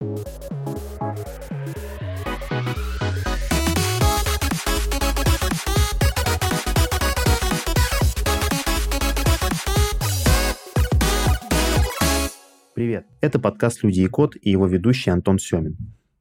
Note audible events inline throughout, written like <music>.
Привет! Это подкаст «Люди и код» и его ведущий Антон Семин.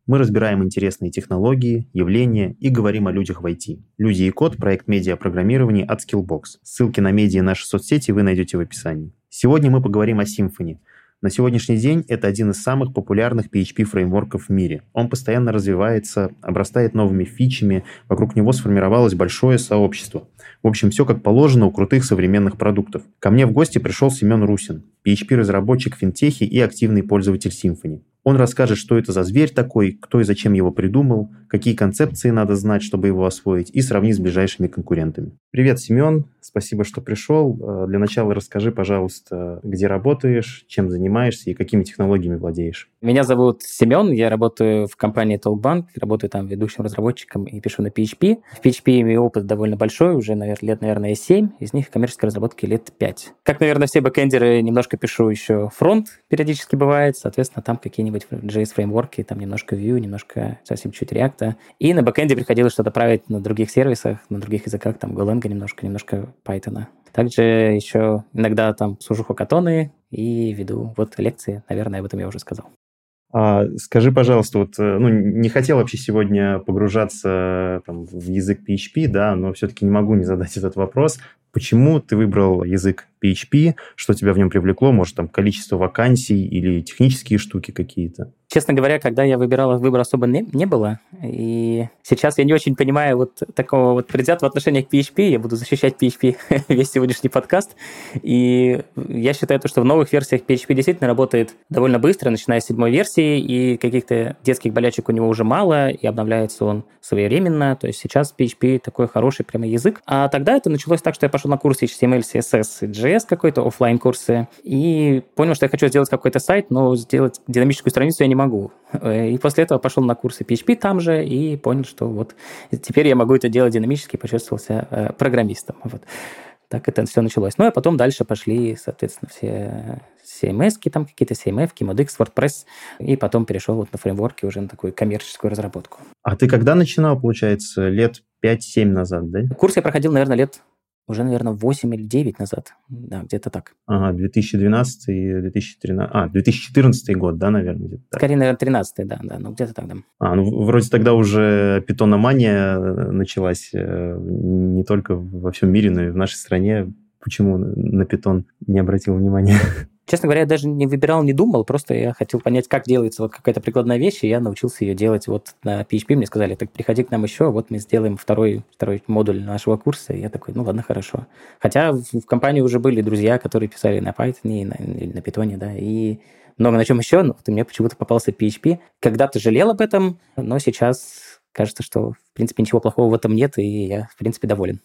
Мы разбираем интересные технологии, явления и говорим о людях в IT. «Люди и код» — проект медиапрограммирования от Skillbox. Ссылки на медиа и наши соцсети вы найдете в описании. Сегодня мы поговорим о Symfony — на сегодняшний день это один из самых популярных PHP-фреймворков в мире. Он постоянно развивается, обрастает новыми фичами, вокруг него сформировалось большое сообщество. В общем, все как положено у крутых современных продуктов. Ко мне в гости пришел Семен Русин, PHP-разработчик в финтехе и активный пользователь Symfony. Он расскажет, что это за зверь такой, кто и зачем его придумал, какие концепции надо знать, чтобы его освоить, и сравнить с ближайшими конкурентами. Привет, Семен. Спасибо, что пришел. Э, для начала расскажи, пожалуйста, где работаешь, чем занимаешься и какими технологиями владеешь. Меня зовут Семен, я работаю в компании Talkbank, работаю там ведущим разработчиком и пишу на PHP. В PHP имею опыт довольно большой, уже наверное, лет, наверное, 7, из них коммерческой разработки лет 5. Как, наверное, все бэкэндеры, немножко пишу еще фронт, периодически бывает, соответственно, там какие-нибудь JS-фреймворки, там немножко Vue, немножко совсем чуть React. И на бэкэнде приходилось что-то править на других сервисах, на других языках, там Golang немножко, немножко Python. Также еще иногда там служу хакатоны и веду вот лекции, наверное, об этом я уже сказал. А, скажи, пожалуйста, вот, э, ну, не хотел вообще сегодня погружаться там, в язык PHP, да, но все-таки не могу не задать этот вопрос. Почему ты выбрал язык PHP? Что тебя в нем привлекло? Может, там количество вакансий или технические штуки какие-то? Честно говоря, когда я выбирал, выбора особо не, не было. И сейчас я не очень понимаю вот такого вот предвзятого отношения к PHP. Я буду защищать PHP <laughs> весь сегодняшний подкаст. И я считаю, то, что в новых версиях PHP действительно работает довольно быстро, начиная с седьмой версии, и каких-то детских болячек у него уже мало, и обновляется он своевременно. То есть сейчас PHP такой хороший прямо язык. А тогда это началось так, что я пошел на курсы HTML, CSS, JS какой-то, офлайн курсы и понял, что я хочу сделать какой-то сайт, но сделать динамическую страницу я не могу. Э, и после этого пошел на курсы PHP там же и понял, что вот теперь я могу это делать динамически, почувствовал себя э, программистом. Вот. Так это все началось. Ну, а потом дальше пошли, соответственно, все CMS, там какие-то CMF, Modix, WordPress, и потом перешел вот на фреймворки уже на такую коммерческую разработку. А ты когда начинал, получается, лет 5-7 назад, да? Курс я проходил, наверное, лет уже, наверное, 8 или 9 назад. Да, где-то так. Ага, 2012 и 2013... А, 2014 год, да, наверное, где-то так. Скорее, наверное, 13 да, да, ну где-то так, да. А, ну вроде тогда уже питономания э, началась э, не только во всем мире, но и в нашей стране. Почему на питон не обратил внимания? <laughs> Честно говоря, я даже не выбирал, не думал, просто я хотел понять, как делается вот какая-то прикладная вещь, и я научился ее делать вот на PHP. Мне сказали, так приходи к нам еще, вот мы сделаем второй, второй модуль нашего курса. И я такой, ну ладно, хорошо. Хотя в, компании уже были друзья, которые писали на Python и на, или на Python, да, и много на чем еще, но вот мне почему-то попался PHP. Когда-то жалел об этом, но сейчас кажется, что, в принципе, ничего плохого в этом нет, и я, в принципе, доволен.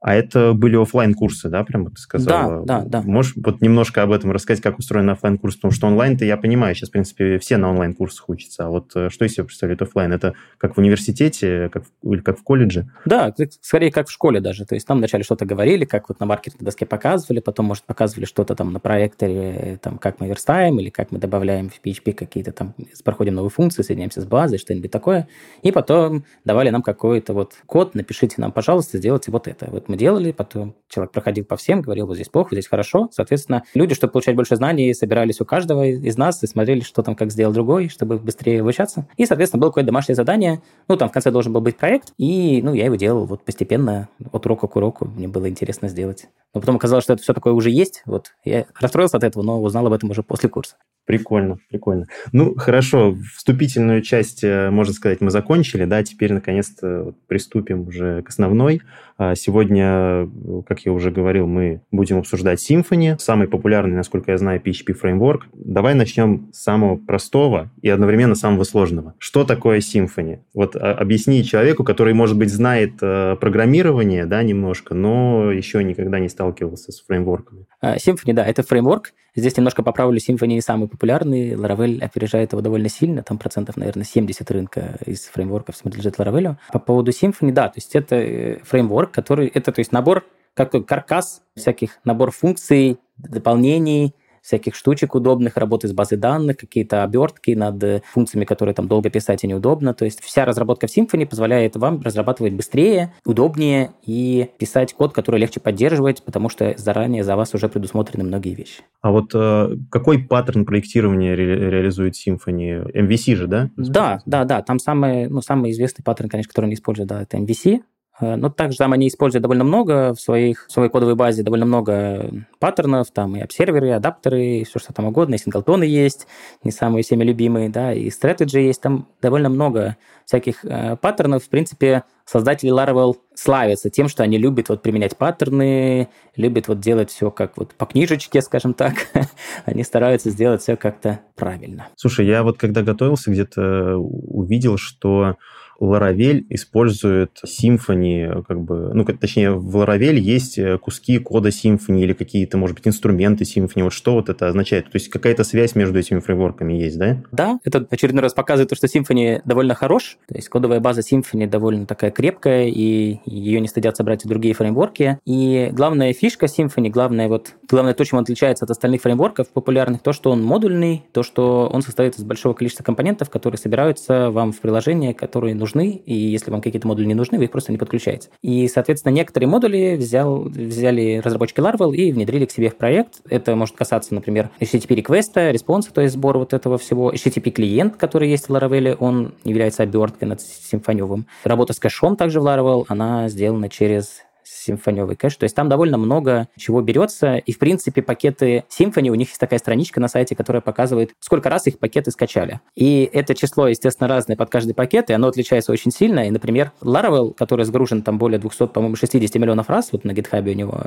А это были офлайн курсы да, прямо ты сказала? Да, да, да. Можешь вот немножко об этом рассказать, как устроен офлайн курс Потому что онлайн-то я понимаю, сейчас, в принципе, все на онлайн-курсах учатся. А вот э, что из себя представляет офлайн? Это как в университете как или как в колледже? Да, скорее как в школе даже. То есть там вначале что-то говорили, как вот на маркетинг доске показывали, потом, может, показывали что-то там на проекторе, там, как мы верстаем, или как мы добавляем в PHP какие-то там, проходим новые функции, соединяемся с базой, что-нибудь такое. И потом давали нам какой-то вот код, напишите нам, пожалуйста, сделайте вот это. Вот мы делали, потом человек проходил по всем, говорил, вот здесь плохо, здесь хорошо. Соответственно, люди, чтобы получать больше знаний, собирались у каждого из нас и смотрели, что там, как сделал другой, чтобы быстрее обучаться. И, соответственно, было какое-то домашнее задание. Ну, там в конце должен был быть проект, и, ну, я его делал вот постепенно, от урока к уроку. Мне было интересно сделать. Но потом оказалось, что это все такое уже есть. Вот я расстроился от этого, но узнал об этом уже после курса. Прикольно, прикольно. Ну, хорошо, вступительную часть, э, можно сказать, мы закончили, да, теперь наконец-то приступим уже к основной. А сегодня, как я уже говорил, мы будем обсуждать Symfony, самый популярный, насколько я знаю, PHP фреймворк. Давай начнем с самого простого и одновременно самого сложного. Что такое Symfony? Вот а, объясни человеку, который, может быть, знает э, программирование, да, немножко, но еще никогда не сталкивался с фреймворками. А, Symfony, да, это фреймворк. Здесь немножко поправлю, Symfony самый популярный, Laravel опережает его довольно сильно, там процентов, наверное, 70 рынка из фреймворков принадлежит Laravel. По поводу Symfony, да, то есть это э, фреймворк, который, это то есть набор, как каркас всяких, набор функций, дополнений, всяких штучек удобных, работы с базой данных, какие-то обертки над функциями, которые там долго писать и неудобно. То есть вся разработка в Symfony позволяет вам разрабатывать быстрее, удобнее и писать код, который легче поддерживать, потому что заранее за вас уже предусмотрены многие вещи. А вот э, какой паттерн проектирования ре- реализует Symfony? MVC же, да? Да, да, да. Там самый, ну, самый известный паттерн, конечно, который они используют, да, это MVC. Э, но также там они используют довольно много в, своих, в своей кодовой базе, довольно много паттернов, там и обсерверы, и адаптеры, и все что там угодно, и синглтоны есть, не самые всеми любимые, да, и strategy есть, там довольно много всяких э, паттернов. В принципе, создатели Laravel славятся тем, что они любят вот применять паттерны, любят вот делать все как вот по книжечке, скажем так. <laughs> они стараются сделать все как-то правильно. Слушай, я вот когда готовился, где-то увидел, что Laravel использует Symfony, как бы, ну, точнее, в Laravel есть э, куски кода Symfony или какие-то, может быть, инструменты Symfony. Вот что вот это означает? То есть какая-то связь между этими фреймворками есть, да? Да, это очередной раз показывает то, что Symfony довольно хорош. То есть кодовая база Symfony довольно такая крепкая, и ее не стыдятся брать и другие фреймворки. И главная фишка Symfony, главное вот, главное то, чем он отличается от остальных фреймворков популярных, то, что он модульный, то, что он состоит из большого количества компонентов, которые собираются вам в приложение, которые нужны нужны, и если вам какие-то модули не нужны, вы их просто не подключаете. И, соответственно, некоторые модули взял, взяли разработчики Laravel и внедрили к себе в проект. Это может касаться, например, HTTP request а, response а, то есть сбор вот этого всего. HTTP клиент, который есть в Laravel, он является оберткой над симфониовым. Работа с кэшом также в Laravel, она сделана через симфониовый кэш. То есть там довольно много чего берется. И, в принципе, пакеты Symfony, у них есть такая страничка на сайте, которая показывает, сколько раз их пакеты скачали. И это число, естественно, разное под каждый пакет, и оно отличается очень сильно. И, например, Laravel, который сгружен там более 200, по-моему, 60 миллионов раз, вот на GitHub у него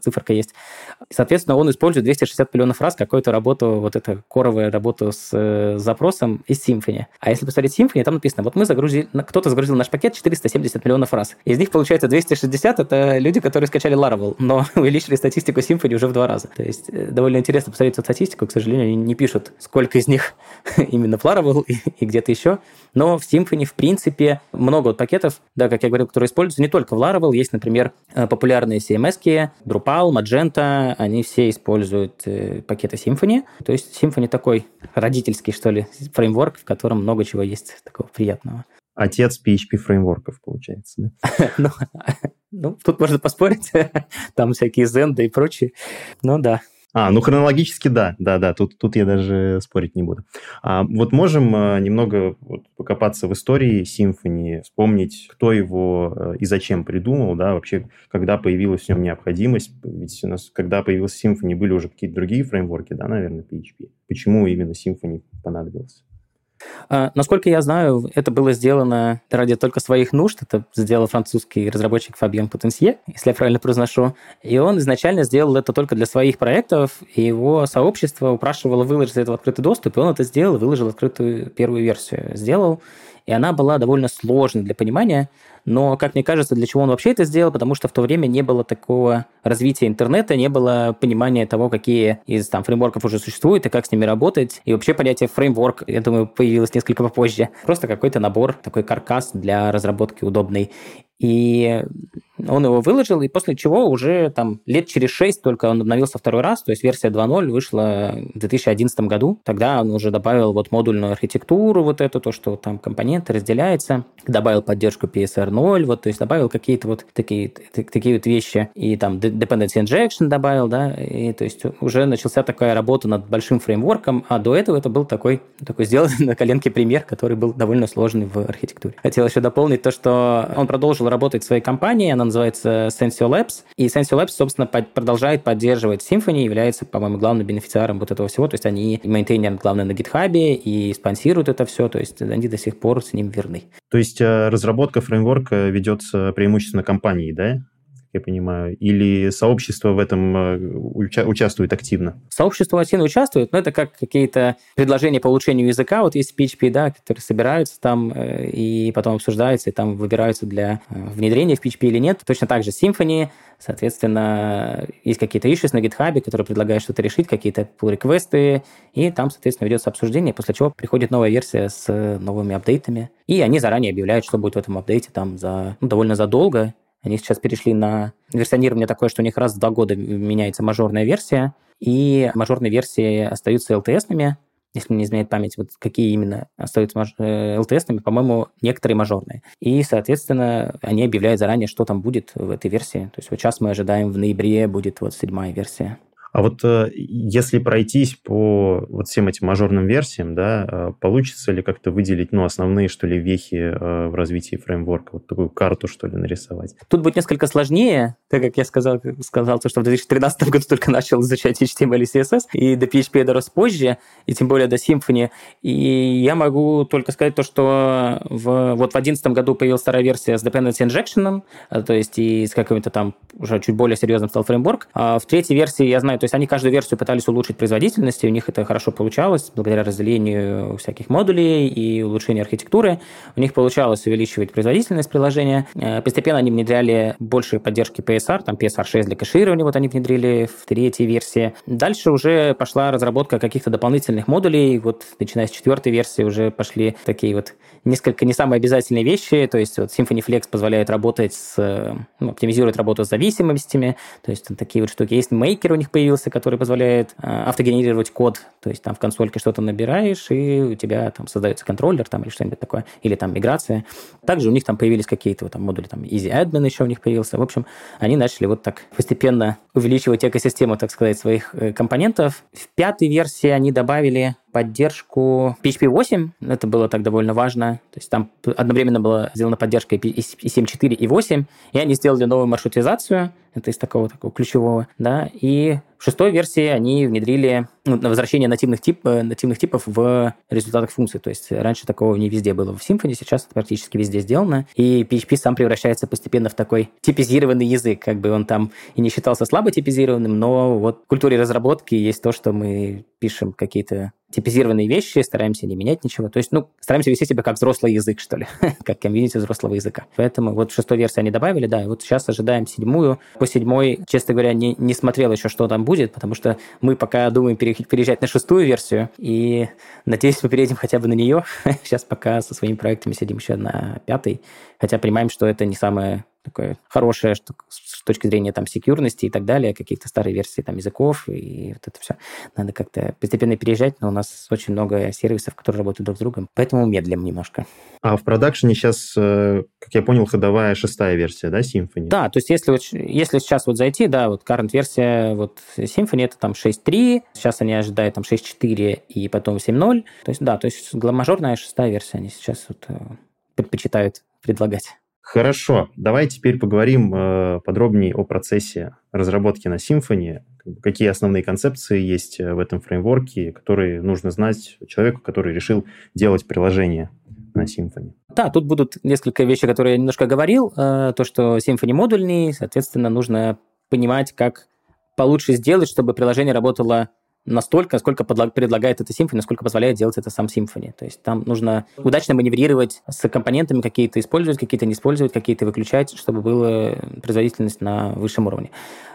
циферка есть, соответственно, он использует 260 миллионов раз какую-то работу, вот эту коровую работу с э, запросом из Symfony. А если посмотреть Symfony, там написано, вот мы загрузили, кто-то загрузил наш пакет 470 миллионов раз. Из них, получается, 260 это люди, которые скачали Laravel, но <laughs> увеличили статистику Symfony уже в два раза. То есть э, довольно интересно посмотреть эту статистику. К сожалению, они не пишут, сколько из них <laughs> именно в Laravel и, и где-то еще. Но в Symfony, в принципе, много вот пакетов, да, как я говорил, которые используются не только в Laravel. Есть, например, э, популярные CMS, Drupal, Magento, они все используют э, пакеты Symfony. То есть Symfony такой родительский, что ли, фреймворк, в котором много чего есть такого приятного. Отец PHP фреймворков, получается, да? <laughs> ну, ну, тут можно поспорить. <laughs> Там всякие Zend и прочие. Ну, да. А, ну хронологически да, да, да, тут, тут я даже спорить не буду. А, вот можем а, немного вот, покопаться в истории Symfony, вспомнить, кто его а, и зачем придумал, да, вообще, когда появилась в нем необходимость, ведь у нас, когда появился Symfony, были уже какие-то другие фреймворки, да, наверное, PHP. Почему именно Symfony понадобился? А, насколько я знаю, это было сделано ради только своих нужд. Это сделал французский разработчик Фабиан Потенсье, если я правильно произношу. И он изначально сделал это только для своих проектов, и его сообщество упрашивало выложить это в открытый доступ, и он это сделал, выложил открытую первую версию. Сделал, и она была довольно сложной для понимания, но, как мне кажется, для чего он вообще это сделал, потому что в то время не было такого развития интернета, не было понимания того, какие из там фреймворков уже существуют и как с ними работать. И вообще понятие фреймворк, я думаю, появилось несколько попозже. Просто какой-то набор, такой каркас для разработки удобный. И он его выложил, и после чего уже там лет через шесть только он обновился второй раз, то есть версия 2.0 вышла в 2011 году. Тогда он уже добавил вот модульную архитектуру, вот эту, то, что там компоненты разделяются, добавил поддержку PSR 0, вот, то есть добавил какие-то вот такие, такие вот вещи, и там dependency injection добавил, да, и то есть уже начался такая работа над большим фреймворком, а до этого это был такой, такой сделанный <laughs> на коленке пример, который был довольно сложный в архитектуре. Хотел еще дополнить то, что он продолжил работать в своей компании, она называется Sensio Labs. И Sensio Labs, собственно, продолжает поддерживать Symfony, является, по-моему, главным бенефициаром вот этого всего. То есть они мейнтейнят, главное, на GitHub и спонсируют это все. То есть они до сих пор с ним верны. То есть э, разработка фреймворка ведется преимущественно компанией, да? Я понимаю, или сообщество в этом э, уча- участвует активно? Сообщество активно участвует, но это как какие-то предложения по улучшению языка, вот есть PHP, да, которые собираются там э, и потом обсуждаются, и там выбираются для э, внедрения в PHP или нет. Точно так же Symfony, соответственно, есть какие-то issues на GitHub, которые предлагают что-то решить, какие-то pull-реквесты, и там, соответственно, ведется обсуждение, после чего приходит новая версия с новыми апдейтами, и они заранее объявляют, что будет в этом апдейте там за ну, довольно задолго, Они сейчас перешли на версионирование такое, что у них раз в два года меняется мажорная версия, и мажорные версии остаются LTS-ными, если не изменяет память, вот какие именно остаются маж... LTS-ными, э, по-моему, некоторые мажорные. И, соответственно, они объявляют заранее, что там будет в этой версии. То есть вот сейчас мы ожидаем в ноябре будет вот седьмая версия. А вот э, если пройтись по вот всем этим мажорным версиям, да, э, получится ли как-то выделить, ну, основные, что ли, вехи э, в развитии фреймворка, вот такую карту, что ли, нарисовать? Тут будет несколько сложнее, так как я сказал, сказал то, что в 2013 году только начал изучать HTML и CSS, и до PHP я дорос позже, и тем более до Symfony. И я могу только сказать то, что в, вот в 2011 году появилась вторая версия с dependency injection, то есть и с каким-то там уже чуть более серьезным стал фреймворк. А в третьей версии я знаю то есть они каждую версию пытались улучшить производительность, и у них это хорошо получалось, благодаря разделению всяких модулей и улучшению архитектуры. У них получалось увеличивать производительность приложения. Э, постепенно они внедряли больше поддержки PSR, там PSR 6 для кэширования, вот они внедрили в третьей версии. Дальше уже пошла разработка каких-то дополнительных модулей, вот начиная с четвертой версии уже пошли такие вот несколько не самые обязательные вещи, то есть вот Symfony Flex позволяет работать с, ну, оптимизирует работу с зависимостями, то есть такие вот штуки. Есть Maker у них появился, который позволяет э, автогенерировать код, то есть там в консольке что-то набираешь, и у тебя там создается контроллер там или что-нибудь такое, или там миграция. Также у них там появились какие-то вот там модули, там Easy Admin еще у них появился. В общем, они начали вот так постепенно увеличивать экосистему, так сказать, своих э, компонентов. В пятой версии они добавили поддержку PHP 8. Это было так довольно важно. То есть там одновременно была сделана поддержка и 7.4, и 8. И они сделали новую маршрутизацию. Это из такого, такого ключевого. Да, и в шестой версии они внедрили ну, возвращение нативных, тип, э, нативных типов в результатах функций. То есть раньше такого не везде было в Symfony, сейчас это практически везде сделано. И PHP сам превращается постепенно в такой типизированный язык. Как бы он там и не считался слабо типизированным, но вот в культуре разработки есть то, что мы пишем какие-то типизированные вещи, стараемся не менять ничего. То есть, ну, стараемся вести себя как взрослый язык, что ли, <laughs> как комьюнити взрослого языка. Поэтому вот в шестой версии они добавили, да, и вот сейчас ожидаем седьмую. По седьмой, честно говоря, не, не смотрел еще, что там будет, потому что мы пока думаем переезжать на шестую версию, и надеюсь, мы переедем хотя бы на нее. <laughs> сейчас пока со своими проектами сидим еще на пятой, хотя понимаем, что это не самое такое хорошее что, с точки зрения там секьюрности и так далее, какие-то старые версии там языков и вот это все. Надо как-то постепенно переезжать, но у нас очень много сервисов, которые работают друг с другом, поэтому медлим немножко. А в продакшене сейчас, э, как я понял, ходовая шестая версия, да, Symfony? Да, то есть если, если сейчас вот зайти, да, вот current версия вот Symfony это там 6.3, сейчас они ожидают там 6.4 и потом 7.0, то есть да, то есть мажорная шестая версия они сейчас вот э, предпочитают предлагать. Хорошо, давай теперь поговорим э, подробнее о процессе разработки на Symfony. Какие основные концепции есть э, в этом фреймворке, которые нужно знать человеку, который решил делать приложение на Symfony. Да, тут будут несколько вещей, которые я немножко говорил. Э, то, что Symfony модульный, соответственно, нужно понимать, как получше сделать, чтобы приложение работало настолько, насколько предлагает это Symfony, насколько позволяет делать это сам Symfony. То есть там нужно удачно маневрировать с компонентами, какие-то использовать, какие-то не использовать, какие-то выключать, чтобы была производительность на высшем уровне.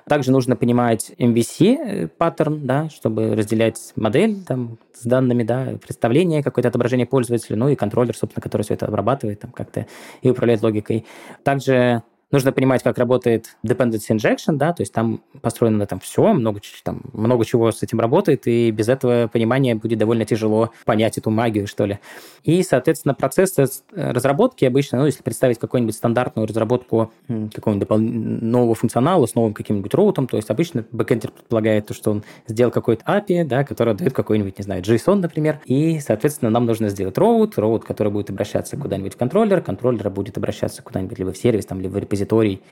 Также нужно понимать MVC э, паттерн, да, чтобы разделять модель там, с данными, да, представление, какое-то отображение пользователя, ну и контроллер, собственно, который все это обрабатывает там как-то и управляет логикой. Также Нужно понимать, как работает dependency injection, да, то есть там построено на этом все, много, там, много чего с этим работает, и без этого понимания будет довольно тяжело понять эту магию, что ли. И, соответственно, процесс разработки обычно, ну, если представить какую-нибудь стандартную разработку какого-нибудь нового функционала с новым каким-нибудь роутом, то есть обычно бэкэндер предполагает то, что он сделал какой-то API, да, который дает какой-нибудь, не знаю, JSON, например, и, соответственно, нам нужно сделать роут, роут, который будет обращаться куда-нибудь в контроллер, контроллер будет обращаться куда-нибудь либо в сервис, там, либо в репозиторий,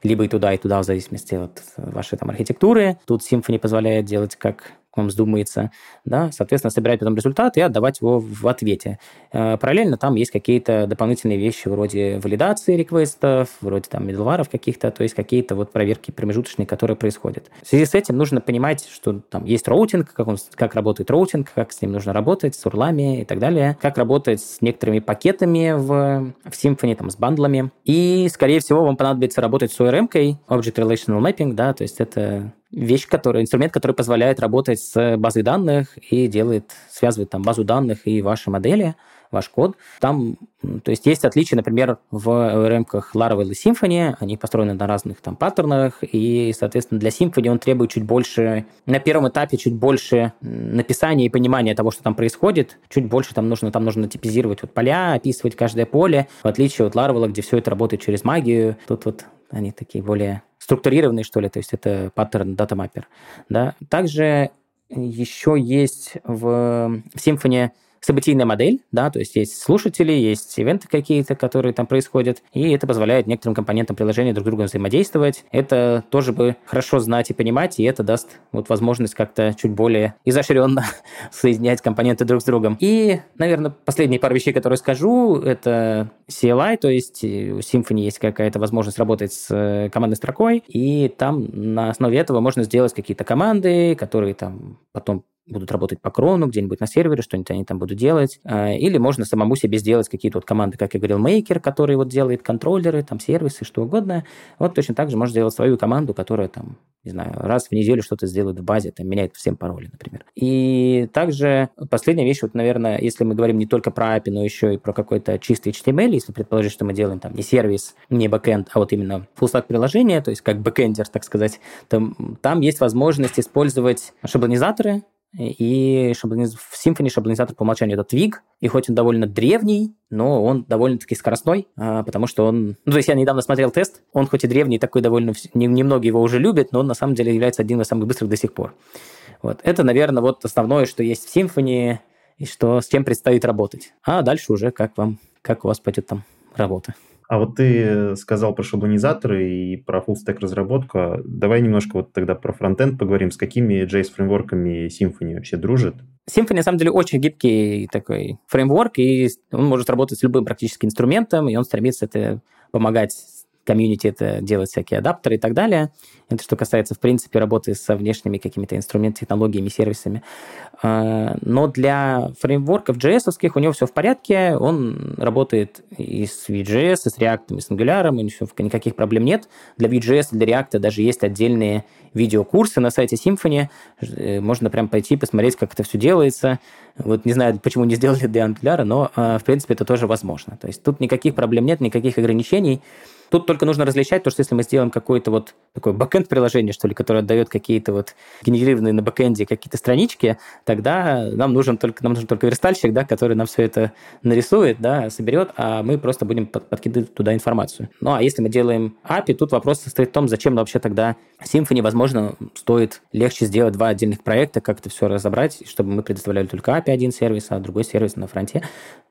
либо и туда, и туда, в зависимости от вашей там архитектуры. Тут Symfony позволяет делать как вам вздумается, да, соответственно, собирать потом результат и отдавать его в ответе. Э, параллельно там есть какие-то дополнительные вещи вроде валидации request ов, вроде там middleware ов каких-то, то есть какие-то вот проверки промежуточные, которые происходят. В связи с этим нужно понимать, что там есть роутинг, как, он, как работает роутинг, как с ним нужно работать, с урлами и так далее, как работать с некоторыми пакетами в, в Symfony, там, с бандлами. И, скорее всего, вам понадобится работать с ORM-кой, Object Relational Mapping, да, то есть это вещь, которая, инструмент, который позволяет работать с базой данных и делает, связывает там базу данных и ваши модели. ваш код. Там, то есть есть отличия, например, в рамках Laravel и Symfony, они построены на разных там паттернах, и, соответственно, для Symfony он требует чуть больше, на первом этапе чуть больше написания и понимания того, что там происходит, чуть больше там нужно, там нужно типизировать вот поля, описывать каждое поле, в отличие от Laravel, где все это работает через магию, тут вот они такие более структурированные, что ли, то есть это паттерн датамаппер. Да? Также еще есть в, в Symfony событийная модель, да, то есть есть слушатели, есть ивенты какие-то, которые там происходят, и это позволяет некоторым компонентам приложения друг с другом взаимодействовать. Это тоже бы хорошо знать и понимать, и это даст вот возможность как-то чуть более изощренно <laughs> соединять компоненты друг с другом. И, наверное, последние пару вещей, которые скажу, это CLI, то есть у Symfony есть какая-то возможность работать с э, командной строкой, и там на основе этого можно сделать какие-то команды, которые там потом будут работать по крону где-нибудь на сервере, что-нибудь они там будут делать. А, или можно самому себе сделать какие-то вот команды, как я говорил, мейкер, который вот делает контроллеры, там сервисы, что угодно. Вот точно так же можно сделать свою команду, которая там, не знаю, раз в неделю что-то сделает в базе, там меняет всем пароли, например. И также последняя вещь, вот, наверное, если мы говорим не только про API, но еще и про какой-то чистый HTML, если предположить, что мы делаем там не сервис, не бэкэнд, а вот именно full приложение, то есть как бэкэндер, так сказать, то там есть возможность использовать шаблонизаторы, и шаблониз... в Symfony шаблонизатор по умолчанию это Twig, и хоть он довольно древний, но он довольно-таки скоростной, а, потому что он... Ну, то есть я недавно смотрел тест, он хоть и древний, такой довольно... Немногие его уже любят, но он на самом деле является одним из самых быстрых до сих пор. Вот. Это, наверное, вот основное, что есть в Symfony, и что с чем предстоит работать. А дальше уже как вам, как у вас пойдет там работа. А вот ты сказал про шаблонизаторы и про full-stack разработку. Давай немножко вот тогда про фронтенд поговорим. С какими JS-фреймворками Symfony вообще дружит? Symfony, на самом деле, очень гибкий такой фреймворк, и он может работать с любым практически инструментом, и он стремится это помогать комьюнити это делать всякие адаптеры и так далее. Это что касается, в принципе, работы со внешними какими-то инструментами, технологиями, сервисами. А, но для фреймворков JS у него все в порядке, он работает и с Vue.js, и с React, и с Angular, и все, никаких проблем нет. Для Vue.js для React даже есть отдельные видеокурсы на сайте Symfony, э, можно прям пойти посмотреть, как это все делается. Вот не знаю, почему не сделали для Angular, но, а, в принципе, это тоже возможно. То есть тут никаких проблем нет, никаких ограничений. Тут только нужно различать то, что если мы сделаем какое-то вот такое бэкэнд приложение, что ли, которое отдает какие-то вот генерированные на бэкэнде какие-то странички, тогда нам нужен только, нам нужен только верстальщик, да, который нам все это нарисует, да, соберет, а мы просто будем под, подкидывать туда информацию. Ну, а если мы делаем API, тут вопрос состоит в том, зачем вообще тогда Symfony, возможно, стоит легче сделать два отдельных проекта, как это все разобрать, чтобы мы предоставляли только API один сервис, а другой сервис на фронте.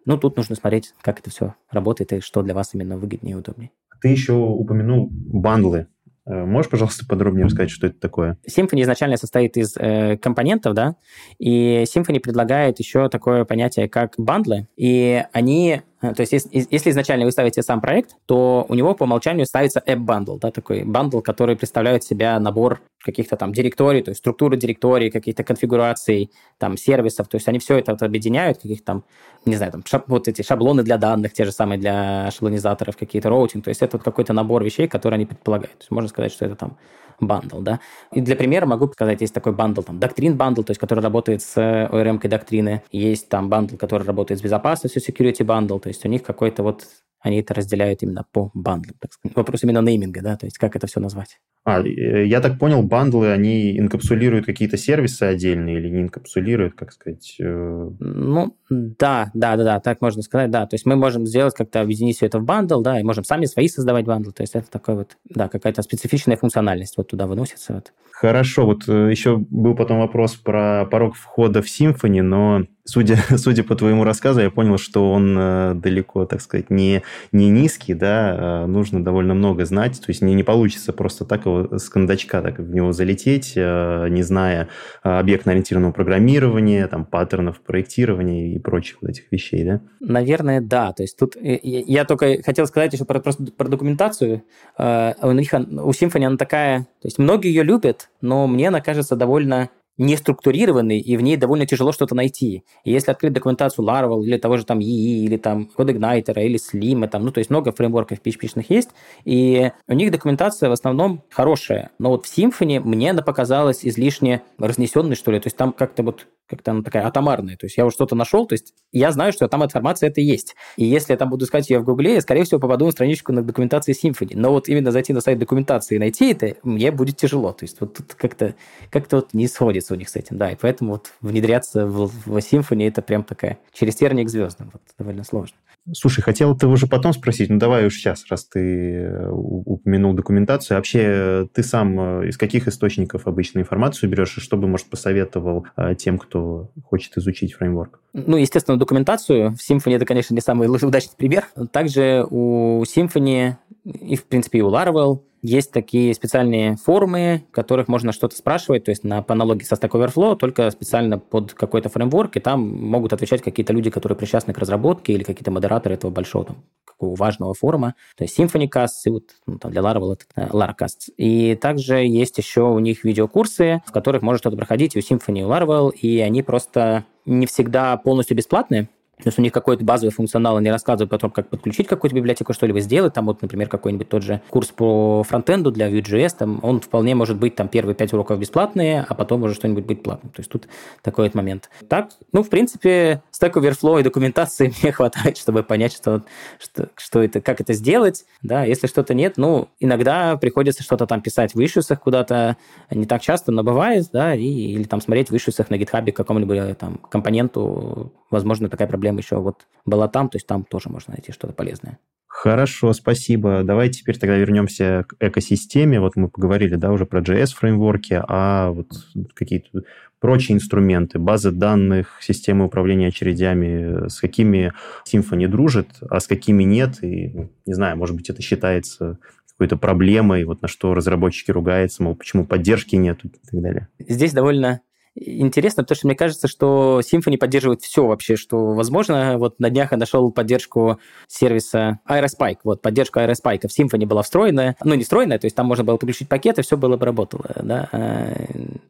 Ну, тут нужно смотреть, как это все работает и что для вас именно выгоднее и удобнее. Ты еще упомянул бандлы. Э, можешь, пожалуйста, подробнее рассказать, что это такое? Symfony изначально состоит из э, компонентов, да, и Symfony предлагает еще такое понятие, как бандлы, и они то есть, если, если изначально вы ставите сам проект, то у него по умолчанию ставится app bundle, да, такой бандл, который представляет себя набор каких-то там директорий, то есть структуры директорий, каких-то конфигураций, там, сервисов, то есть они все это вот объединяют, каких-то там, не знаю, там, шаб, вот эти шаблоны для данных, те же самые для шаблонизаторов, какие-то роутинг, то есть это вот какой-то набор вещей, которые они предполагают. То есть можно сказать, что это там bundle, да. И для примера могу сказать, есть такой bundle, там, Doctrine bundle, то есть который работает с ORM-кой Doctrine ы, есть там bundle, который работает с безопасностью, security bundle, то есть у них какой-то вот они это разделяют именно по бандлам, так сказать. Вопрос именно нейминга, да, то есть как это все назвать. А, э, я так понял, бандлы, они инкапсулируют какие-то сервисы отдельные или не инкапсулируют, как сказать? Э... Ну, да, да, да, да, так можно сказать, да. То есть мы можем сделать как-то, объединить все это в бандл, да, и можем сами свои создавать бандлы. То есть это такой вот, да, какая-то специфичная функциональность вот туда выносится. Вот. Хорошо, вот э, еще был потом вопрос про порог входа в Symfony, но судя, <laughs> судя по твоему рассказу, я понял, что он э, далеко, так сказать, не, не низкий, да, а нужно довольно много знать, то есть не, не получится просто так его с кондачка так в него залететь, э, не зная объектно-ориентированного программирования, там, паттернов проектирования и прочих вот этих вещей, да? Наверное, да, то есть тут э, я только хотел сказать еще про, просто про документацию, у них, у Symfony она такая, то есть многие ее любят, но мне она кажется довольно не структурированный, и в ней довольно тяжело что-то найти. И если открыть документацию Laravel или того же там EE, или там CodeIgniter, или Slim, там, ну, то есть много фреймворков PHP-шных есть, и у них документация в основном хорошая. Но вот в Symfony мне она показалась излишне разнесенной, что ли. То есть там как-то вот как-то она такая атомарная. То есть я вот что-то нашел, то есть я знаю, что там информация это есть. И если я там буду искать ее в Гугле, я, скорее всего, попаду на страничку на документации Symfony. Но вот именно зайти на сайт документации и найти это, мне будет тяжело. То есть вот тут как-то как вот не сходится у них с этим, да. И поэтому вот внедряться в, в Symfony это прям такая через терник к звездам. Вот, довольно сложно. Слушай, хотел ты уже потом спросить, ну давай уж сейчас, раз ты э, упомянул документацию. Вообще, э, ты сам э, из каких источников обычно информацию берешь, и что бы, может, посоветовал тем, кто хочет изучить фреймворк? Ну, естественно, документацию. В Symfony это, конечно, не самый удачный пример. Также у Symfony и, в принципе, и у Laravel есть такие специальные форумы, в которых можно что-то спрашивать, то есть на, по аналогии со Stack Overflow, только специально под какой-то фреймворк, и там могут отвечать какие-то люди, которые причастны к разработке, или какие-то модераторы этого большого, там, какого важного форума. То есть SymfonyCast, и вот ну, там для Laravel это э, LaraCast. И также есть еще у них видеокурсы, в которых можно что-то проходить и у Symfony, и у Laravel, и они просто не всегда полностью бесплатные, то есть у них какой-то базовый функционал, они рассказывают потом, как подключить какую-то библиотеку, что-либо сделать. Там вот, например, какой-нибудь тот же курс по фронтенду для Vue.js, там он вполне может быть там первые пять уроков бесплатные, а потом уже что-нибудь быть платным. То есть тут такой вот момент. Так, ну, в принципе, Stack Overflow и документации <laughs> мне хватает, чтобы понять, что, что, что это, как это сделать. Да, если что-то нет, ну, иногда приходится что-то там писать в ишусах куда-то, не так часто, но бывает, да, и, или там смотреть в ишусах на GitHub какому-либо там компоненту, возможно, такая проблема еще вот была там, то есть там тоже можно найти что-то полезное. Хорошо, спасибо. Давайте теперь тогда вернемся к экосистеме. Вот мы поговорили, да, уже про JS-фреймворки, а вот какие-то прочие инструменты, базы данных, системы управления очередями, с какими Symfony дружит, а с какими нет. И, ну, не знаю, может быть, это считается какой-то проблемой, вот на что разработчики ругаются, мол, почему поддержки нет и так далее. Здесь довольно интересно, потому что мне кажется, что Symfony поддерживает все вообще, что возможно. Вот на днях я нашел поддержку сервиса Aerospike. Вот поддержка Aerospike в Symfony была встроенная. Ну, не встроенная, то есть там можно было подключить пакеты, все было бы работало. Да? А,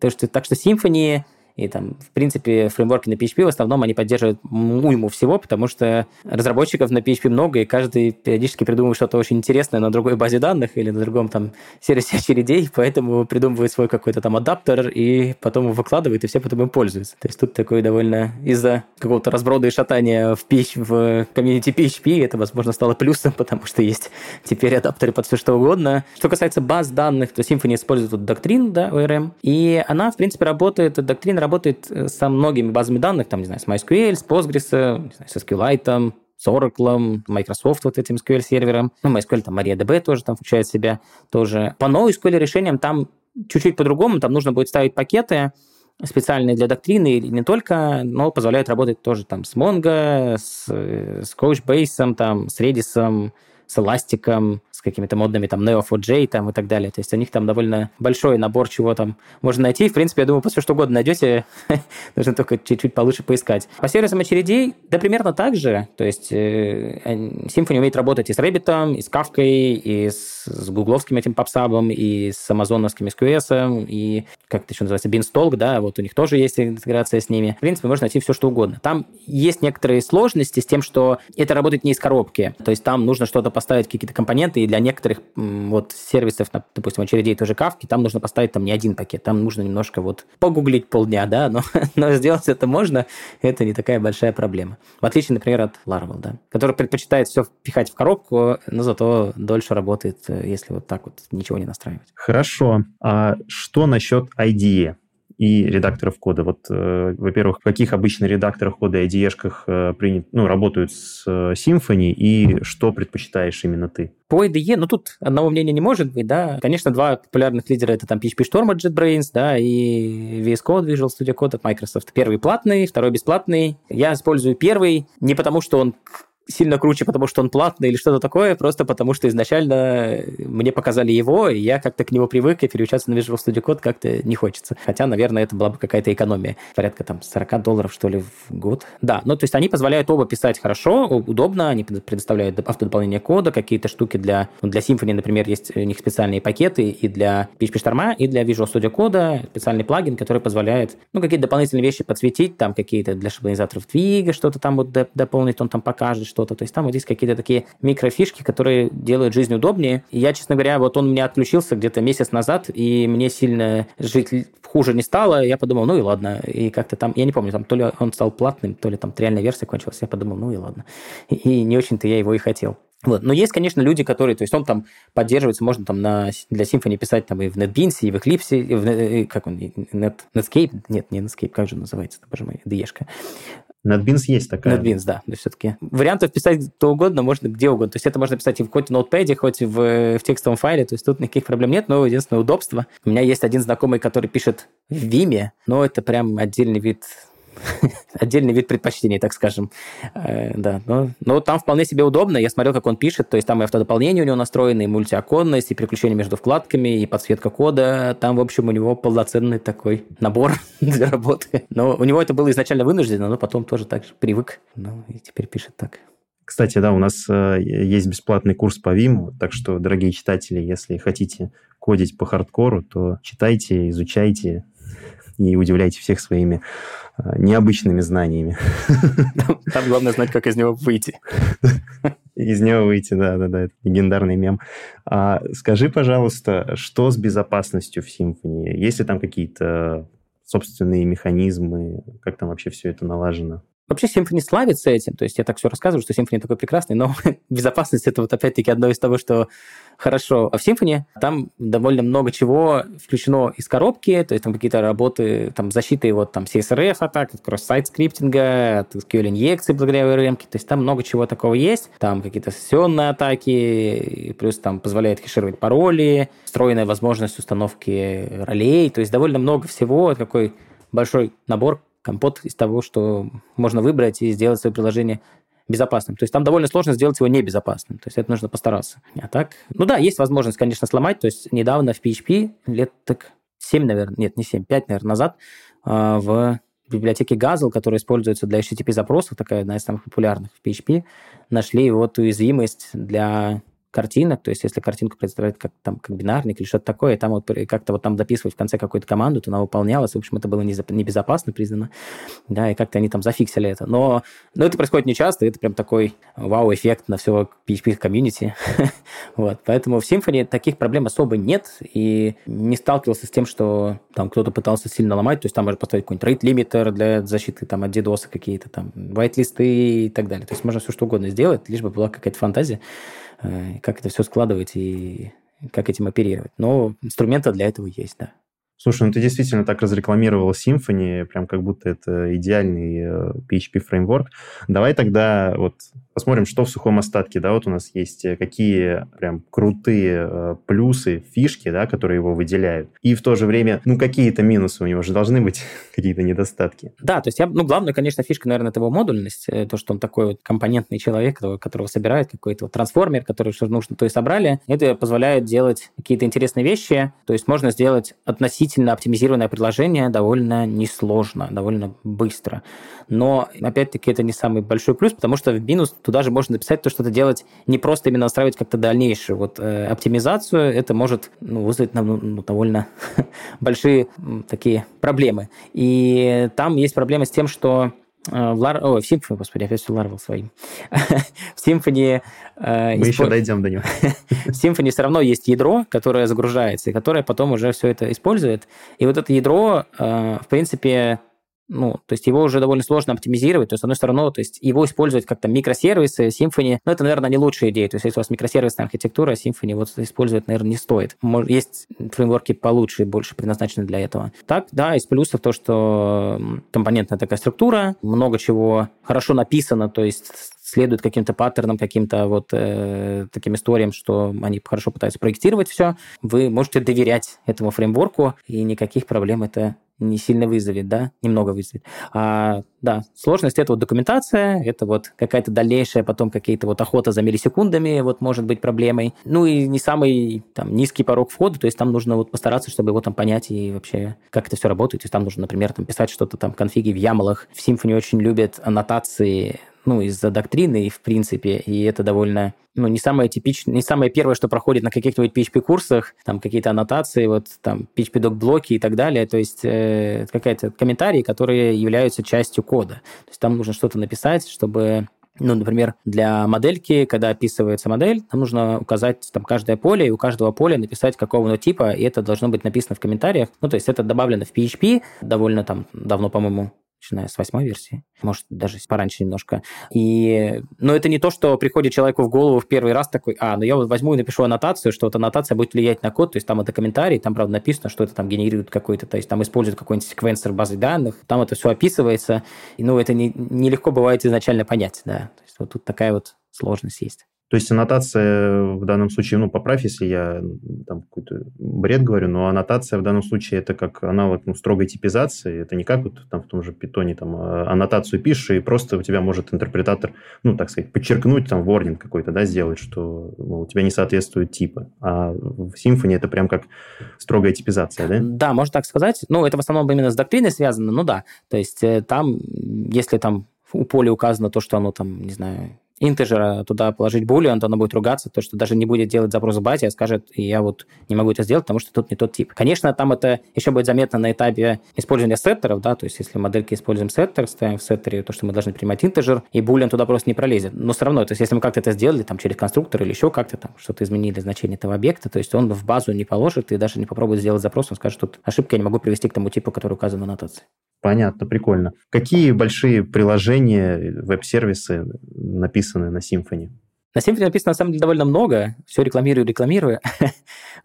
то, что, так что Symfony и там, в принципе, фреймворки на PHP в основном они поддерживают уйму всего, потому что разработчиков на PHP много, и каждый периодически придумывает что-то очень интересное на другой базе данных или на другом там сервисе очередей, <laughs> поэтому придумывает свой какой-то там адаптер и потом его выкладывает, и все потом им пользуются. То есть тут такой довольно из-за какого-то разброда и шатания в, PHP, в комьюнити PHP это, возможно, стало плюсом, <laughs> потому что есть теперь адаптеры под все что угодно. Что касается баз данных, то Symfony использует тут Doctrine, да, ORM, и она, в принципе, работает, Doctrine работает э, со многими базами данных, там, не знаю, с MySQL, с Postgres, не знаю, со SQLite, с Oracle, Microsoft вот этим SQL сервером. Ну, MySQL, там MariaDB тоже там включает в себя тоже. По NoSQL решениям там чуть-чуть по-другому, там нужно будет ставить пакеты, специальные для доктрины или не только, но позволяют работать тоже там с Mongo, с, э, с Couchbase, там, с Redis, с Elastic, какими-то модными там Neo4j там и так далее. То есть у них там довольно большой набор чего там можно найти. В принципе, я думаю, все что угодно найдете, <laughs> нужно только чуть-чуть получше поискать. По сервисам очередей, да примерно так же. То есть э, Symfony умеет работать и с Rabbit, и с Kafka, и с, с гугловским этим попсабом, и с амазоновским SQS, и как это еще называется, Beanstalk, да, вот у них тоже есть интеграция с ними. В принципе, можно найти все, что угодно. Там есть некоторые сложности с тем, что это работает не из коробки. То есть там нужно что-то поставить, какие-то компоненты, и для некоторых вот сервисов, допустим, очередей тоже кавки, там нужно поставить там не один пакет, там нужно немножко вот погуглить полдня, да, но, <laughs> но сделать это можно, это не такая большая проблема. В отличие, например, от Laravel, да, который предпочитает все впихать в коробку, но зато дольше работает, э, если вот так вот ничего не настраивать. Хорошо. А что насчет IDE? И редакторов кода. Вот, э, во-первых, в каких обычно редакторах кода и IDE-шках э, принят, ну, работают с э, Symfony, и что предпочитаешь именно ты? По IDE, ну, тут одного мнения не может быть, да. Конечно, два популярных лидера — это там PHP Storm от JetBrains, да, и VS Code, Visual Studio Code от Microsoft. Первый платный, второй бесплатный. Я использую первый не потому, что он сильно круче, потому что он платный или что-то такое, просто потому что изначально мне показали его, и я как-то к нему привык, и переучаться на Visual Studio Code как-то не хочется. Хотя, наверное, это была бы какая-то экономия. Порядка там 40 долларов, что ли, в год. Да, ну то есть они позволяют оба писать хорошо, удобно, они предоставляют автодополнение кода, какие-то штуки для... Ну, для Symfony, например, есть у них специальные пакеты и для PHP Storm, и для Visual Studio Code специальный плагин, который позволяет, ну, какие-то дополнительные вещи подсветить, там какие-то для шаблонизаторов твига, что-то там вот дополнить, он там покажет что-то. То есть там вот есть какие-то такие микрофишки, которые делают жизнь удобнее. И я, честно говоря, вот он у меня отключился где-то месяц назад, и мне сильно жить хуже не стало. Я подумал, ну и ладно. И как-то там, я не помню, там то ли он стал платным, то ли там реальная версия кончилась. Я подумал, ну и ладно. И не очень-то я его и хотел. Вот. Но есть, конечно, люди, которые, то есть он там поддерживается, можно там на, для Symfony писать там и в NetBeans, и в Eclipse, и в, и, как он, Net, Netscape, нет, не Netscape, как же называется, боже мой, DE-шка. NetBeans есть такая. NetBeans, да. Есть все-таки вариантов писать кто угодно, можно где угодно. То есть это можно писать и хоть в ноутпаде, хоть в, в текстовом файле. То есть тут никаких проблем нет, но единственное удобство. У меня есть один знакомый, который пишет в Vime, но это прям отдельный вид <laughs> отдельный вид предпочтений, так скажем. Э, да, но, но там вполне себе удобно. Я смотрел, как он пишет, то есть там и автодополнение у него настроено, и мультиоконность, и переключение между вкладками, и подсветка кода. Там, в общем, у него полноценный такой набор <laughs> для работы. Но у него это было изначально вынуждено, но потом тоже так же привык. Ну, и теперь пишет так. Кстати, да, у нас э, есть бесплатный курс по Vim, так что, дорогие читатели, если хотите кодить по хардкору, то читайте, изучайте и удивляйте всех своими Э, необычными знаниями. Там, там главное знать, как из него выйти. Из него выйти, да-да-да, это легендарный мем. А, скажи, пожалуйста, что с безопасностью в Symfony? Есть ли там какие-то собственные механизмы? Как там вообще все это налажено? Вообще Symfony славится этим, то есть я так все рассказываю, что Symfony такой прекрасный, но <laughs> безопасность это вот опять-таки одно из того, что хорошо. А в Symfony там довольно много чего включено из коробки, то есть там какие-то работы, там защиты вот там CSRF атак, кросс-сайт скриптинга, от SQL инъекции благодаря ORM, то есть там много чего такого есть, там какие-то сессионные атаки, плюс там позволяет хешировать пароли, встроенная возможность установки ролей, то есть довольно много всего, такой большой набор компот из того, что можно выбрать и сделать свое приложение безопасным. То есть там довольно сложно сделать его небезопасным. То есть это нужно постараться. А так, ну да, есть возможность, конечно, сломать. То есть недавно в PHP, лет так 7, наверное, нет, не 7, 5, наверное, назад, а, в библиотеке Gazelle, которая используется для HTTP-запросов, такая одна из самых популярных в PHP, нашли вот уязвимость для картинок, то есть если картинку представляет как, там, как бинарник или что-то такое, и там вот как-то вот там дописывать в конце какую-то команду, то она выполнялась, в общем, это было небезопасно признано, да, и как-то они там зафиксили это. Но, но это происходит нечасто, это прям такой вау-эффект на все PHP-комьюнити. <laughs> вот, поэтому в Symfony таких проблем особо нет, и не сталкивался с тем, что там кто-то пытался сильно ломать, то есть там можно поставить какой-нибудь limiter для защиты там от DDoS какие-то там, white-листы и так далее. То есть можно все что угодно сделать, лишь бы была какая-то фантазия. Э, как это все складывать и как этим оперировать. Но инструменты для этого есть, да. Слушай, ну ты действительно так разрекламировал Symfony, прям как будто это идеальный PHP э, фреймворк. Давай тогда вот посмотрим, что в сухом остатке, да, вот у нас есть, э, какие прям крутые э, плюсы, фишки, да, которые его выделяют. И в то же время, ну, какие-то минусы у него же должны быть, <laughs> какие-то недостатки. Да, то есть я, ну, главная, конечно, фишка, наверное, это его модульность, то, что он такой вот компонентный человек, которого собирает какой-то вот трансформер, который что нужно, то и собрали. Это позволяет делать какие-то интересные вещи, то есть можно сделать относительно оптимизированное приложение довольно несложно, довольно быстро. Но, опять-таки, это не самый большой плюс, потому что в минус туда же можно написать то, что это делать не просто именно настраивать как-то дальнейшую вот э, оптимизацию, это может ну, вызвать нам ну, ну довольно <laughs> большие такие проблемы. И там есть проблема с тем, что в, Лар... Ой, в Symfony, господи, опять все Laravel своим. <laughs> в Symfony... Э, Мы исп... еще дойдем до него. <laughs> в Symfony все равно есть ядро, которое загружается, и которое потом уже все это использует. И вот это ядро, э, в принципе, ну, то есть его уже довольно сложно оптимизировать, то есть, с одной стороны, то есть его использовать как-то микросервисы, Symfony, ну, это, наверное, не лучшая идея, то есть если у вас микросервисная архитектура, Symfony вот использовать, наверное, не стоит. Есть фреймворки получше и больше предназначены для этого. Так, да, из плюсов то, что компонентная такая структура, много чего хорошо написано, то есть следуют каким-то паттернам, каким-то вот э, таким историям, что они хорошо пытаются проектировать все, вы можете доверять этому фреймворку, и никаких проблем это не сильно вызовет, да, немного вызовет. А, да, сложность это вот документация, это вот какая-то дальнейшая потом какие-то вот охота за миллисекундами вот может быть проблемой. Ну и не самый там низкий порог входа, то есть там нужно вот постараться, чтобы его там понять и вообще как это все работает. То есть там нужно, например, там писать что-то там конфиги в ямалах. В Symfony очень любят аннотации ну, из-за доктрины, и в принципе, и это довольно, ну, не самое типичное, не самое первое, что проходит на каких-нибудь PHP-курсах, там какие-то аннотации, вот там PHP-док-блоки и так далее, то есть э, какие-то комментарии, которые являются частью кода. То есть там нужно что-то написать, чтобы ну, например, для модельки, когда описывается модель, нам нужно указать там каждое поле, и у каждого поля написать какого-то типа, и это должно быть написано в комментариях. Ну, то есть это добавлено в PHP довольно там давно, по-моему, начиная с восьмой версии, может, даже пораньше немножко. И, но это не то, что приходит человеку в голову в первый раз такой, а, ну я вот возьму и напишу аннотацию, что вот аннотация будет влиять на код, то есть там это комментарий, там, правда, написано, что это там генерирует какой-то, то есть там используют какой-нибудь секвенсор базы данных, там это все описывается, и, ну, это не, нелегко бывает изначально понять, да. То есть вот тут такая вот сложность есть. То есть аннотация в данном случае, ну, поправь, если я там какой-то бред говорю, но аннотация в данном случае это как аналог ну, строгой типизации. Это не как вот там в том же питоне там а, аннотацию пишешь, и просто у тебя может интерпретатор, ну, так сказать, подчеркнуть там ворнинг какой-то, да, сделать, что мол, у тебя не соответствуют типы. А в Symfony это прям как строгая типизация, да? Да, можно так сказать. Ну, это в основном именно с доктриной связано, ну да. То есть э, там, если там у поля указано то, что оно там, не знаю, интеджера туда положить boolean, то оно будет ругаться, то, что даже не будет делать запрос в базе, а скажет, я вот не могу это сделать, потому что тут не тот тип. Конечно, там это еще будет заметно на этапе использования сеттеров, да, то есть если модельки используем сеттер, ставим в сеттере то, что мы должны принимать интеджер, и boolean туда просто не пролезет. Но все равно, то есть если мы как-то это сделали, там через конструктор или еще как-то там что-то изменили значение этого объекта, то есть он в базу не положит и даже не попробует сделать запрос, он скажет, тут ошибка, я не могу привести к тому типу, который указан в аннотации. Понятно, прикольно. Какие большие приложения, веб-сервисы написаны на Symfony? На Symfony написано, на самом деле, довольно много. Все рекламирую, рекламирую. <laughs>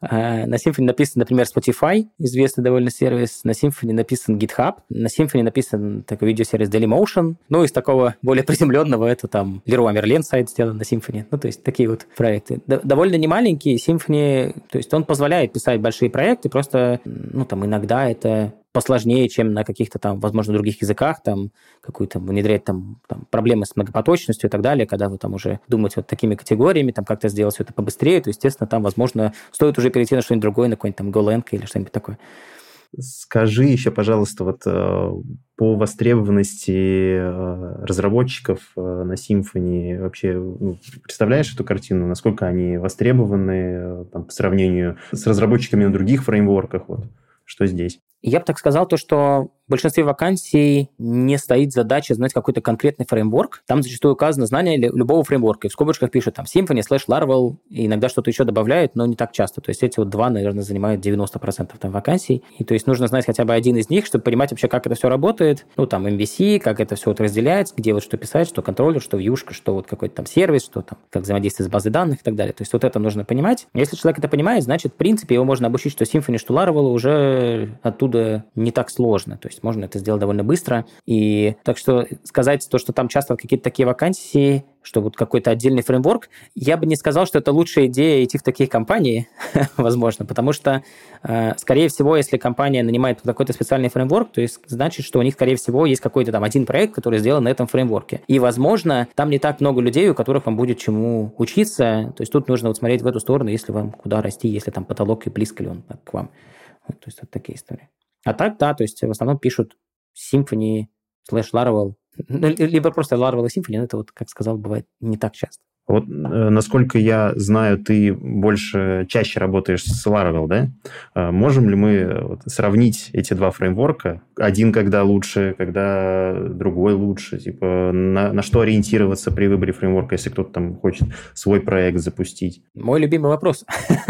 А, на Symfony написан, например, Spotify, известный довольно сервис. На Symfony написан GitHub. На Symfony написан такой видеосервис Dailymotion. Ну, из такого более <laughs> приземленного это там Leroy Merlin сайт сделан на Symfony. Ну, то есть такие вот проекты. Довольно немаленькие. Symfony, то есть он позволяет писать большие проекты, просто, ну, там иногда это посложнее, чем на каких-то там, возможно, других языках, там, какую-то внедрять там, там проблемы с многопоточностью и так далее, когда вы там уже думаете вот такими категориями, там как-то сделать все это побыстрее, то, естественно, там, возможно, стоит уже перейти на что-нибудь другое, на какой-нибудь там GoLang или что-нибудь такое. Скажи еще, пожалуйста, вот э, по востребованности э, разработчиков э, на Symfony вообще ну, представляешь эту картину, насколько они востребованы там, по сравнению с разработчиками на других фреймворках? Вот что здесь? Я бы так сказал, то, что в большинстве вакансий не стоит задача знать какой-то конкретный фреймворк. Там зачастую указано знание любого фреймворка. И в скобочках пишут там Symfony, slash Laravel, и иногда что-то еще добавляют, но не так часто. То есть эти вот два, наверное, занимают 90% там вакансий. И то есть нужно знать хотя бы один из них, чтобы понимать вообще, как это все работает. Ну, там MVC, как это все вот разделяется, где вот что писать, что контроллер, что вьюшка, что вот какой-то там сервис, что там, как взаимодействие с базой данных и так далее. То есть вот это нужно понимать. Если человек это понимает, значит, в принципе, его можно обучить, что Symfony, что Laravel уже оттуда не так сложно. То есть есть можно это сделать довольно быстро. И так что сказать то, что там часто какие-то такие вакансии, что вот какой-то отдельный фреймворк, я бы не сказал, что это лучшая идея идти в такие компании, <laughs> возможно, потому что, э, скорее всего, если компания нанимает какой-то специальный фреймворк, то есть значит, что у них, скорее всего, есть какой-то там один проект, который сделан на этом фреймворке. И, возможно, там не так много людей, у которых вам будет чему учиться. То есть тут нужно вот смотреть в эту сторону, если вам куда расти, если там потолок и близко ли он к вам. то есть вот такие истории. А так, да, то есть в основном пишут Symfony слэш Laravel, <laughs> либо просто Laravel и Symfony, но это вот, как сказал, бывает не так часто. Вот, э, насколько я знаю, ты больше, чаще работаешь с Laravel, да? Э, можем ли мы вот, сравнить эти два фреймворка? Один когда лучше, когда другой лучше? Типа, на, на что ориентироваться при выборе фреймворка, если кто-то там хочет свой проект запустить? Мой любимый вопрос.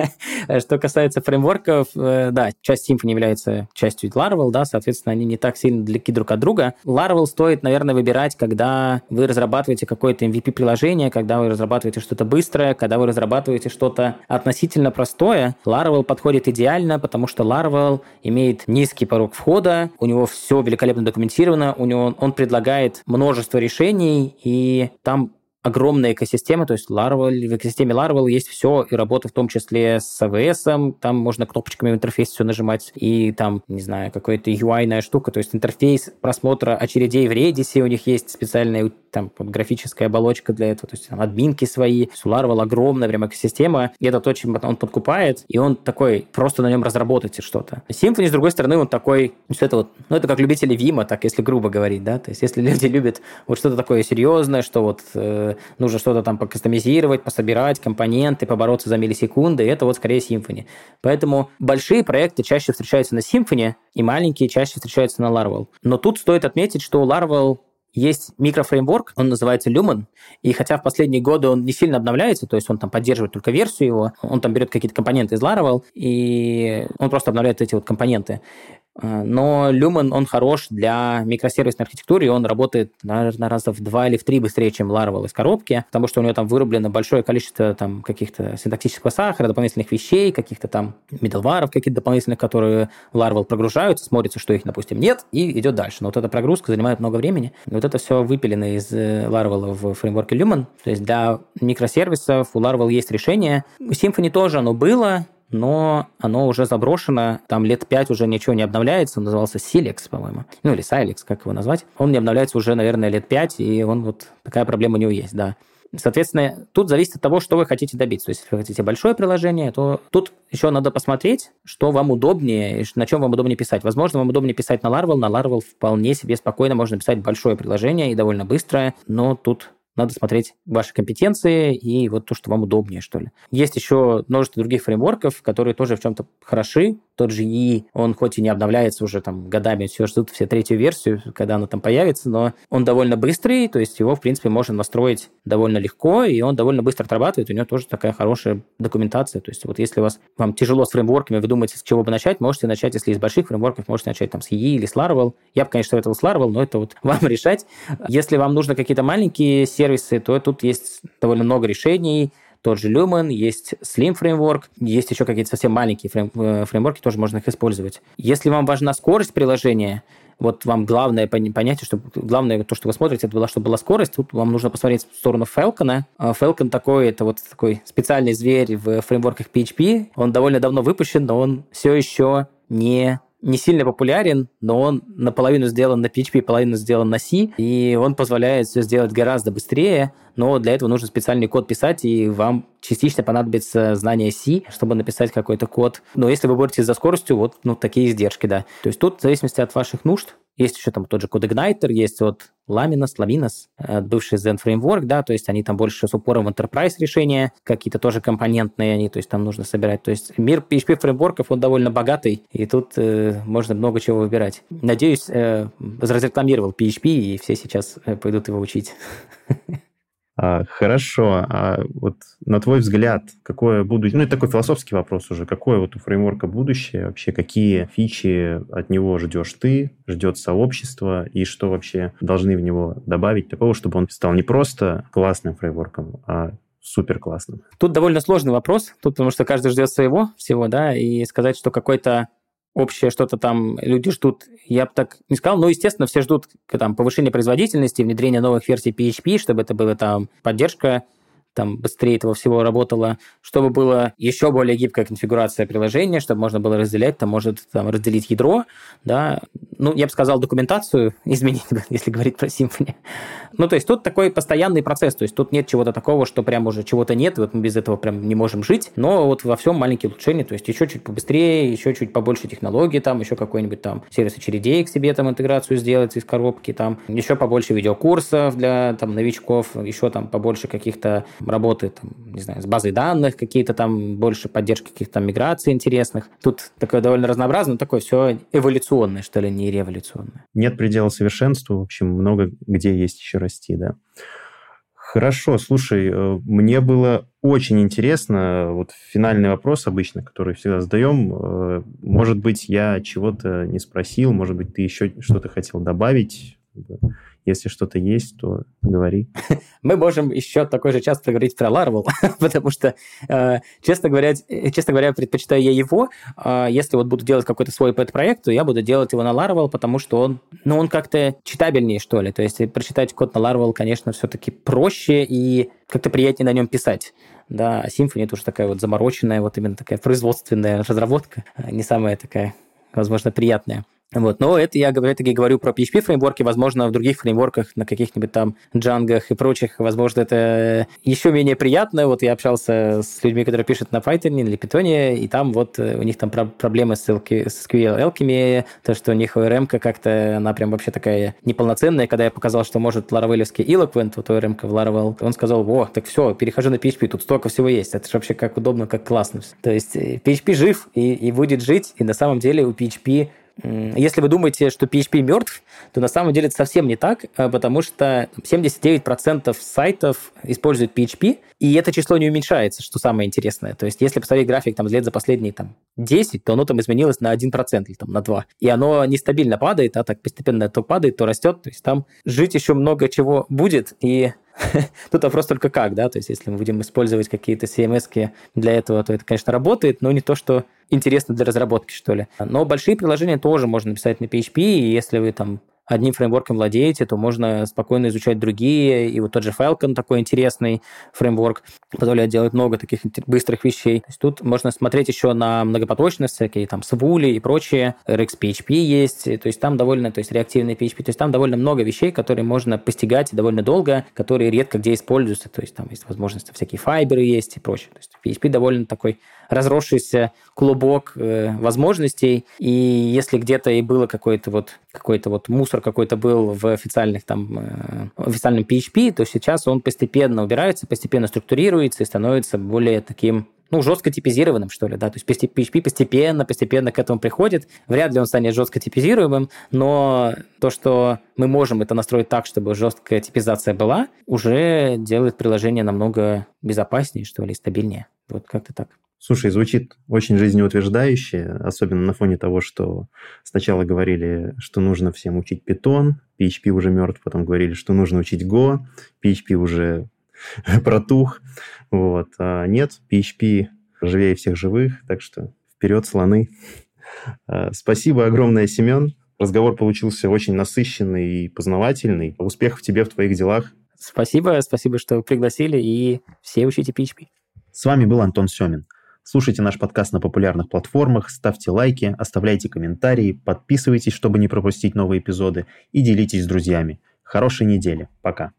<laughs> Что касается фреймворков, э, да, часть Symfony является частью Laravel, да, соответственно, они не так сильно далеки друг от друга. Laravel стоит, наверное, выбирать, когда вы разрабатываете какое-то MVP-приложение, когда вы разрабатываете разрабатываете что-то быстрое, когда вы разрабатываете что-то относительно простое, Laravel подходит идеально, потому что Laravel имеет низкий порог входа, у него все великолепно документировано, у него он предлагает множество решений, и там огромная экосистема, то есть Laravel, в экосистеме Laravel есть все, и работа в том числе с AWS, там можно кнопочками в интерфейсе все нажимать, и там, не знаю, какая-то UI-ная штука, то есть интерфейс просмотра очередей в Redis, у них есть специальная там вот, графическая оболочка для этого, то есть там админки свои, у Laravel огромная прям экосистема, и это то, чем он подкупает, и он такой, просто на нем разработайте что-то. Symfony, с другой стороны, он такой, что это вот, ну, это как любители Вима, так, если грубо говорить, да, то есть если <laughs> люди любят вот что-то такое серьезное, что вот э, нужно что-то там покастомизировать, пособирать, компоненты, побороться за миллисекунды, это вот скорее Symfony. Поэтому большие проекты чаще встречаются на Symfony, и маленькие чаще встречаются на Laravel. Но тут стоит отметить, что Laravel есть микрофреймворк, он называется Lumen, и хотя в последние годы он не сильно обновляется, то есть он там поддерживает только версию его, он там берет какие-то компоненты из Laravel, и он просто обновляет эти вот компоненты. А, но Lumen, он хорош для микросервисной архитектуры, и он работает, наверное, раза в два или в три быстрее, чем Laravel из коробки, потому что у него там вырублено большое количество там каких-то синтактического сахара, дополнительных вещей, каких-то там middleware каких-то дополнительных, которые в Laravel прогружаются, смотрится, что их, допустим, нет, и идет дальше. Но вот эта прогрузка занимает много времени. И вот это все выпилено из э, Laravel в фреймворке Lumen. То есть для микросервисов у Laravel есть решение. У Symfony тоже оно было, но оно уже заброшено, там лет пять уже ничего не обновляется, он назывался Silex, по-моему, ну или Silex, как его назвать. Он не обновляется уже, наверное, лет пять, и он вот такая проблема у него есть, да. Соответственно, тут зависит от того, что вы хотите добиться. То есть, если вы хотите большое приложение, то тут еще надо посмотреть, что вам удобнее, на чем вам удобнее писать. Возможно, вам удобнее писать на Laravel. На Laravel вполне себе спокойно можно писать большое приложение и довольно быстрое, но тут надо смотреть ваши компетенции и вот то, что вам удобнее, что ли. Есть еще множество других фреймворков, которые тоже в чем-то хороши. Тот же EE, он хоть и не обновляется уже там годами, все ждут все третью версию, когда она там появится, но он довольно быстрый, то есть его, в принципе, можно настроить довольно легко, и он довольно быстро отрабатывает, у него тоже такая хорошая документация. То есть вот если у вас, вам тяжело с фреймворками, вы думаете, с чего бы начать, можете начать, если из больших фреймворков, можете начать там с EE или с Laravel. Я бы, конечно, советовал с Laravel, но это вот <laughs> вам решать. Если вам нужно какие-то маленькие сервисы, то тут есть довольно много решений, тот же Lumen, есть Slim фреймворк, есть еще какие-то совсем маленькие фрейм, э, фреймворки, тоже можно их использовать. Если вам важна скорость приложения, вот вам главное понятие, что главное то, что вы смотрите, это было, чтобы была скорость. Тут вам нужно посмотреть в сторону Falcon. А Falcon такой, это вот такой специальный зверь в фреймворках PHP. Он довольно давно выпущен, но он все еще не не сильно популярен, но он наполовину сделан на PHP, половину сделан на C, и он позволяет все сделать гораздо быстрее, но для этого нужно специальный код писать, и вам частично понадобится знание C, чтобы написать какой-то код. Но если вы боретесь за скоростью, вот ну, такие издержки, да. То есть тут в зависимости от ваших нужд, есть еще там тот же код Igniter, есть вот Laminos, Laminos, э, бывший Zen Framework, да, то есть они там больше с упором в enterprise решения, какие-то тоже компонентные они, то есть там нужно собирать. То есть мир PHP фреймворков, он довольно богатый, и тут э, можно много чего выбирать. Надеюсь, э, разрекламировал PHP, и все сейчас э, пойдут его учить. <laughs> А, хорошо. А вот на твой взгляд, какое будущее... Ну, это такой философский вопрос уже. Какое вот у фреймворка будущее? Вообще, какие фичи от него ждешь ты, ждет сообщество, и что вообще должны в него добавить такого, чтобы он стал не просто классным фреймворком, а супер классным? Тут довольно сложный вопрос, тут потому что каждый ждет своего всего, да, и сказать, что какой-то общее что-то там люди ждут, я бы так не сказал, но, естественно, все ждут там, повышения производительности, внедрения новых версий PHP, чтобы это была там поддержка там быстрее этого всего работало, чтобы было еще более гибкая конфигурация приложения, чтобы можно было разделять, там может там, разделить ядро, да, ну, я бы сказал, документацию <laughs> изменить, если говорить про Symfony. Ну, то есть тут такой постоянный процесс, то есть тут нет чего-то такого, что прям уже чего-то нет, вот мы без этого прям не можем жить, но вот во всем маленькие улучшения, то есть еще чуть побыстрее, еще чуть побольше технологий, там еще какой-нибудь там сервис очередей к себе там интеграцию сделать из коробки, там еще побольше видеокурсов для там новичков, еще там побольше каких-то работы, там, не знаю, с базой данных, какие-то там больше поддержки каких-то там миграций интересных. Тут такое довольно разнообразно, такое все эволюционное, что ли, не революционное. Нет предела совершенству, в общем, много где есть еще расти, да. Хорошо, слушай, э, мне было очень интересно, вот финальный вопрос обычно, который всегда задаем, э, может быть, я чего-то не спросил, может быть, ты еще что-то хотел добавить, Если что-то есть, то говори. <laughs> Мы можем еще такой же час поговорить про Laravel, <laughs> потому что, э, честно говоря, э, честно говоря, предпочитаю я его. Э, если вот буду делать какой-то свой пэт-проект, то я буду делать его на Laravel, потому что он, ну, он как-то читабельнее, что ли. То есть прочитать код на Laravel, конечно, все-таки проще и как-то приятнее на нем писать. Да, а Symfony это уже такая вот замороченная, вот именно такая производственная разработка, не самая такая, возможно, приятная. Вот. Но это я опять-таки говорю про PHP-фреймворки, возможно, в других фреймворках, на каких-нибудь там джангах и прочих, возможно, это еще менее приятно. Вот я общался с людьми, которые пишут на Python или Python, и там вот э, у них там проблемы с, LK, с SQL-элками, то, что у них ORM как-то, она прям вообще такая неполноценная. Когда я показал, что может ларавелевский Eloquent, вот ORM в Laravel, он сказал, о, так все, перехожу на PHP, тут столько всего есть. Это же вообще как удобно, как классно. То есть PHP э, жив и, и будет жить, и на самом деле у PHP если вы думаете, что PHP мертв, то на самом деле это совсем не так, а, потому что 79% сайтов используют PHP, и это число не уменьшается, что самое интересное. То есть если посмотреть график там, лет за последние там, 10, то оно там изменилось на 1% или там, на 2%. И оно нестабильно падает, а так постепенно то падает, то растет. То есть там жить еще много чего будет, и <laughs> Тут вопрос только как, да, то есть если мы будем использовать какие-то CMS для этого, то это, конечно, работает, но не то, что интересно для разработки, что ли. Но большие приложения тоже можно написать на PHP, и если вы там одним фреймворком владеете, то можно спокойно изучать другие. И вот тот же Falcon такой интересный фреймворк позволяет делать много таких быстрых вещей. То есть тут можно смотреть еще на многопоточность, всякие там Svuli и прочие. RxPHP есть, то есть там довольно, то есть реактивный PHP, то есть там довольно много вещей, которые можно постигать довольно долго, которые редко где используются. То есть там есть возможности всякие файберы есть и прочее. То есть PHP довольно такой разросшийся клубок э, возможностей, и если где-то и было какой-то вот какой-то вот мусор какой-то был в официальных там э, официальном PHP, то сейчас он постепенно убирается, постепенно структурируется и становится более таким ну, жестко типизированным, что ли, да, то есть PHP постепенно, постепенно к этому приходит. Вряд ли он станет жестко типизируемым, но то, что мы можем это настроить так, чтобы жесткая типизация была, уже делает приложение намного безопаснее, что ли, стабильнее. Вот как-то так. Слушай, звучит очень жизнеутверждающе, особенно на фоне того, что сначала говорили, что нужно всем учить Python, PHP уже мертв, потом говорили, что нужно учить Go, PHP уже <laughs> протух. Вот. А нет, PHP живее всех живых, так что вперед, слоны. А, спасибо огромное, Семен. Разговор получился очень насыщенный и познавательный. Успехов тебе в твоих делах. Спасибо, спасибо, что пригласили, и все учите PHP. С вами был Антон Семин. Слушайте наш подкаст на популярных платформах, ставьте лайки, оставляйте комментарии, подписывайтесь, чтобы не пропустить новые эпизоды и делитесь с друзьями. Хорошей недели. Пока.